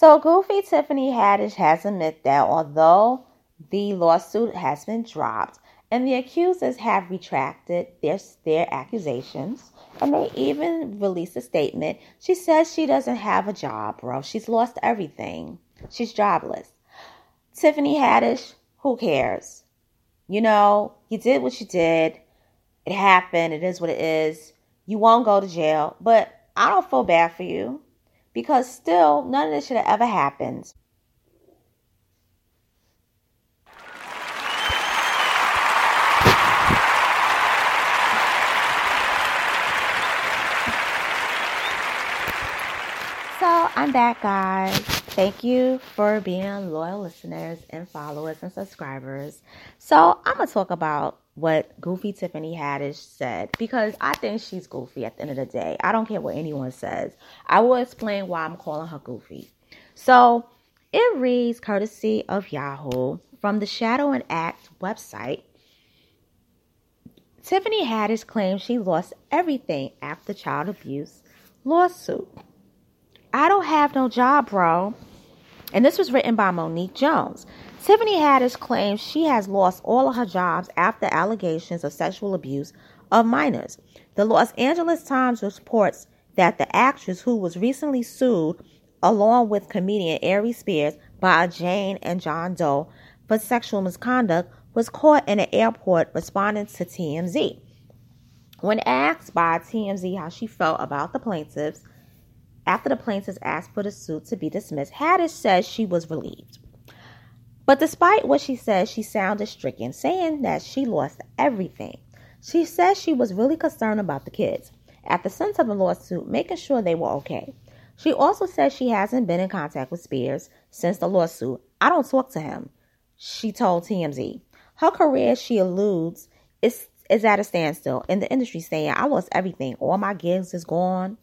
So Goofy Tiffany Haddish has admitted that although the lawsuit has been dropped and the accusers have retracted their their accusations, and they even released a statement. She says she doesn't have a job, bro. She's lost everything. She's jobless. Tiffany Haddish, who cares? You know, you did what you did. It happened. It is what it is. You won't go to jail, but I don't feel bad for you because still, none of this should have ever happened. So I'm back, guys. Thank you for being loyal listeners and followers and subscribers. So I'm gonna talk about what Goofy Tiffany Haddish said because I think she's goofy at the end of the day. I don't care what anyone says. I will explain why I'm calling her goofy. So it reads courtesy of Yahoo from the Shadow and Act website. Tiffany Haddish claims she lost everything after child abuse lawsuit. I don't have no job, bro. And this was written by Monique Jones. Tiffany Haddish claims she has lost all of her jobs after allegations of sexual abuse of minors. The Los Angeles Times reports that the actress who was recently sued along with comedian Aries Spears by Jane and John Doe for sexual misconduct was caught in an airport responding to TMZ. When asked by TMZ how she felt about the plaintiffs, after the plaintiffs asked for the suit to be dismissed, Haddish says she was relieved. But despite what she says, she sounded stricken, saying that she lost everything. She says she was really concerned about the kids at the center of the lawsuit, making sure they were okay. She also says she hasn't been in contact with Spears since the lawsuit. I don't talk to him, she told TMZ. Her career, she alludes, is, is at a standstill in the industry, saying, I lost everything. All my gigs is gone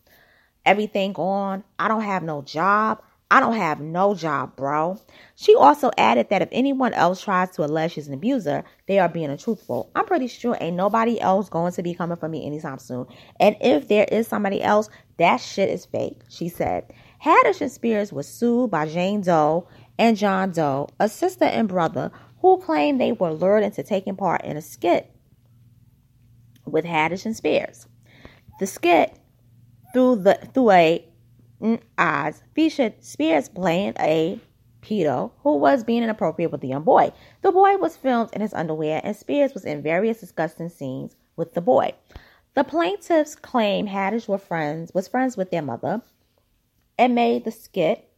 everything gone. I don't have no job. I don't have no job, bro. She also added that if anyone else tries to allege she's an abuser, they are being untruthful. I'm pretty sure ain't nobody else going to be coming for me anytime soon. And if there is somebody else, that shit is fake, she said. Haddish and Spears was sued by Jane Doe and John Doe, a sister and brother, who claimed they were lured into taking part in a skit with Haddish and Spears. The skit through the through a mm, eyes featured Spears playing a pedo who was being inappropriate with the young boy. The boy was filmed in his underwear, and Spears was in various disgusting scenes with the boy. The plaintiffs claim Haddish were friends was friends with their mother and made the skit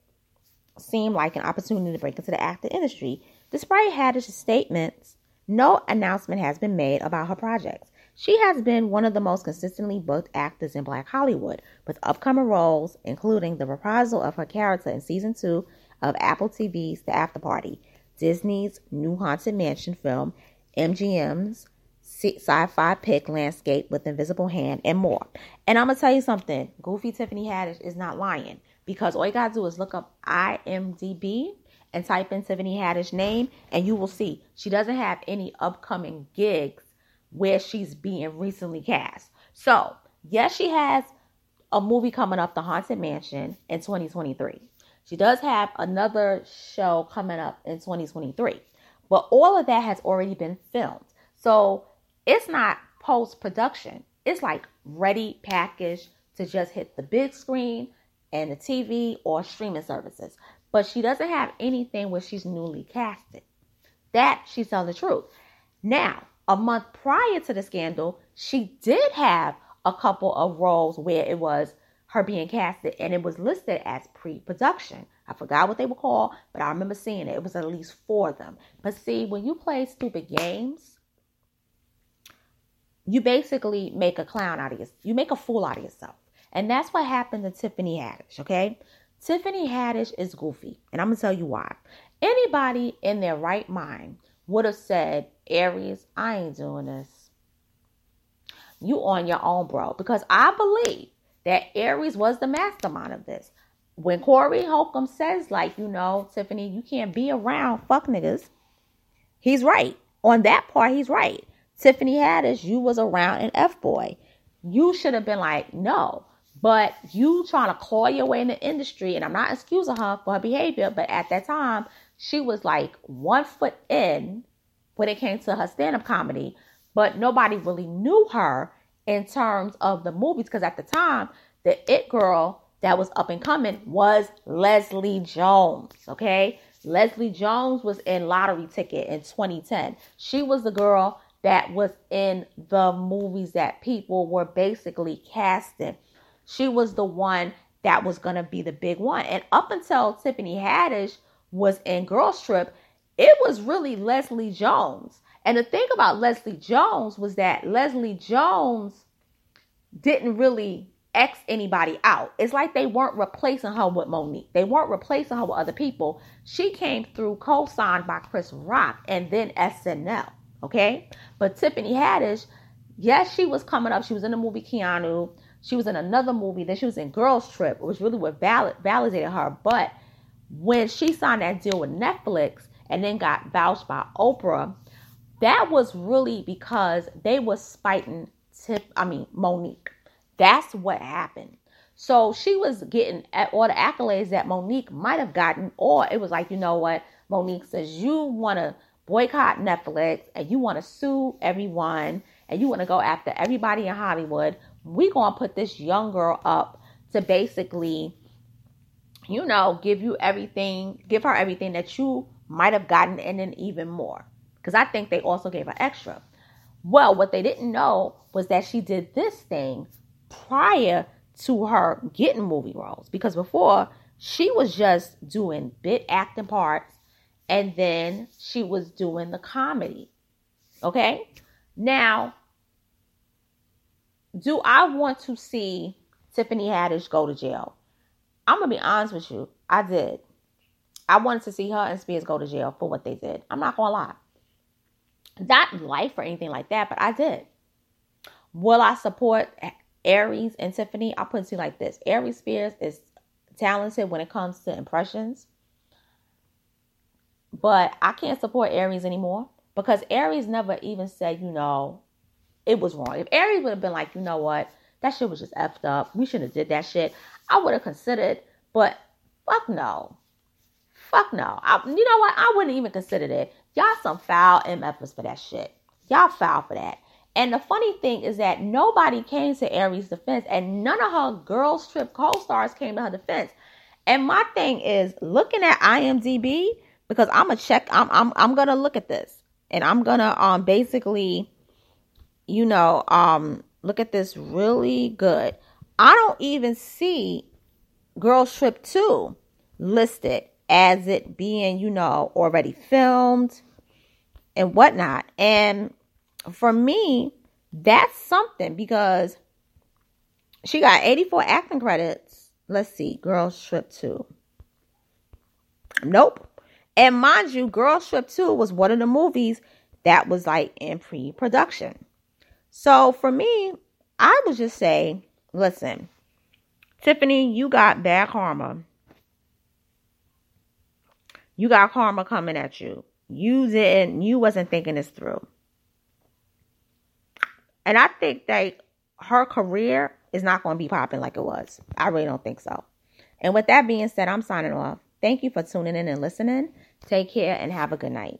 seem like an opportunity to break into the acting industry. Despite Haddish's statements, no announcement has been made about her projects. She has been one of the most consistently booked actors in Black Hollywood, with upcoming roles including the reprisal of her character in season two of Apple TV's The After Party, Disney's new Haunted Mansion film, MGM's sci fi pick landscape with Invisible Hand, and more. And I'm going to tell you something Goofy Tiffany Haddish is not lying because all you got to do is look up IMDb and type in Tiffany Haddish name, and you will see she doesn't have any upcoming gigs where she's being recently cast. So, yes, she has a movie coming up, The Haunted Mansion, in 2023. She does have another show coming up in 2023. But all of that has already been filmed. So it's not post production, it's like ready package to just hit the big screen and the TV or streaming services. But she doesn't have anything where she's newly casted. That she's telling the truth. Now, a month prior to the scandal, she did have a couple of roles where it was her being casted and it was listed as pre-production. I forgot what they were called, but I remember seeing it. It was at least four of them. But see, when you play stupid games, you basically make a clown out of yourself. You make a fool out of yourself. And that's what happened to Tiffany Haddish, okay? Tiffany Haddish is goofy, and I'm gonna tell you why. Anybody in their right mind would have said, Aries, I ain't doing this. You on your own, bro. Because I believe that Aries was the mastermind of this. When Corey Holcomb says, like, you know, Tiffany, you can't be around fuck niggas, he's right. On that part, he's right. Tiffany Haddish, you was around an F boy. You should have been like, no. But you trying to claw your way in the industry, and I'm not excusing her for her behavior, but at that time, she was like one foot in when it came to her stand-up comedy, but nobody really knew her in terms of the movies because at the time, the it girl that was up and coming was Leslie Jones. Okay. Leslie Jones was in Lottery Ticket in 2010. She was the girl that was in the movies that people were basically casting. She was the one that was going to be the big one. And up until Tiffany Haddish was in Girls Trip, it was really Leslie Jones. And the thing about Leslie Jones was that Leslie Jones didn't really X anybody out. It's like they weren't replacing her with Monique. They weren't replacing her with other people. She came through co-signed by Chris Rock and then SNL. Okay. But Tiffany Haddish, yes, she was coming up. She was in the movie Keanu. She was in another movie. Then she was in Girls Trip, which really what valid, validated her. But when she signed that deal with Netflix and then got vouched by Oprah, that was really because they was spiting Tip, I mean Monique. That's what happened. So she was getting all the accolades that Monique might have gotten, or it was like, you know what? Monique says you want to boycott Netflix and you want to sue everyone and you want to go after everybody in Hollywood. We gonna put this young girl up to basically, you know, give you everything, give her everything that you might have gotten, in and even more. Because I think they also gave her extra. Well, what they didn't know was that she did this thing prior to her getting movie roles. Because before, she was just doing bit acting parts and then she was doing the comedy. Okay? Now, do I want to see Tiffany Haddish go to jail? I'm going to be honest with you. I did. I wanted to see her and Spears go to jail for what they did. I'm not to lie. Not life or anything like that, but I did. Will I support Aries and Tiffany? I'll put it to you like this Aries Spears is talented when it comes to impressions, but I can't support Aries anymore because Aries never even said, you know, it was wrong. If Aries would have been like, you know what, that shit was just effed up. We shouldn't have did that shit. I would have considered, but fuck no. Fuck no. I, you know what? I wouldn't even consider that. Y'all some foul MFers for that shit. Y'all foul for that. And the funny thing is that nobody came to Aries' defense, and none of her girls trip co-stars came to her defense. And my thing is looking at IMDb because I'm gonna check. I'm I'm I'm gonna look at this, and I'm gonna um basically, you know, um look at this really good. I don't even see Girls Trip 2 listed as it being, you know, already filmed and whatnot. And for me, that's something because she got 84 acting credits. Let's see, Girls Trip 2. Nope. And mind you, Girls Trip 2 was one of the movies that was like in pre production. So for me, I would just say, listen, Tiffany, you got bad karma you got karma coming at you. You didn't, you wasn't thinking this through. And I think that her career is not going to be popping like it was. I really don't think so. And with that being said, I'm signing off. Thank you for tuning in and listening. Take care and have a good night.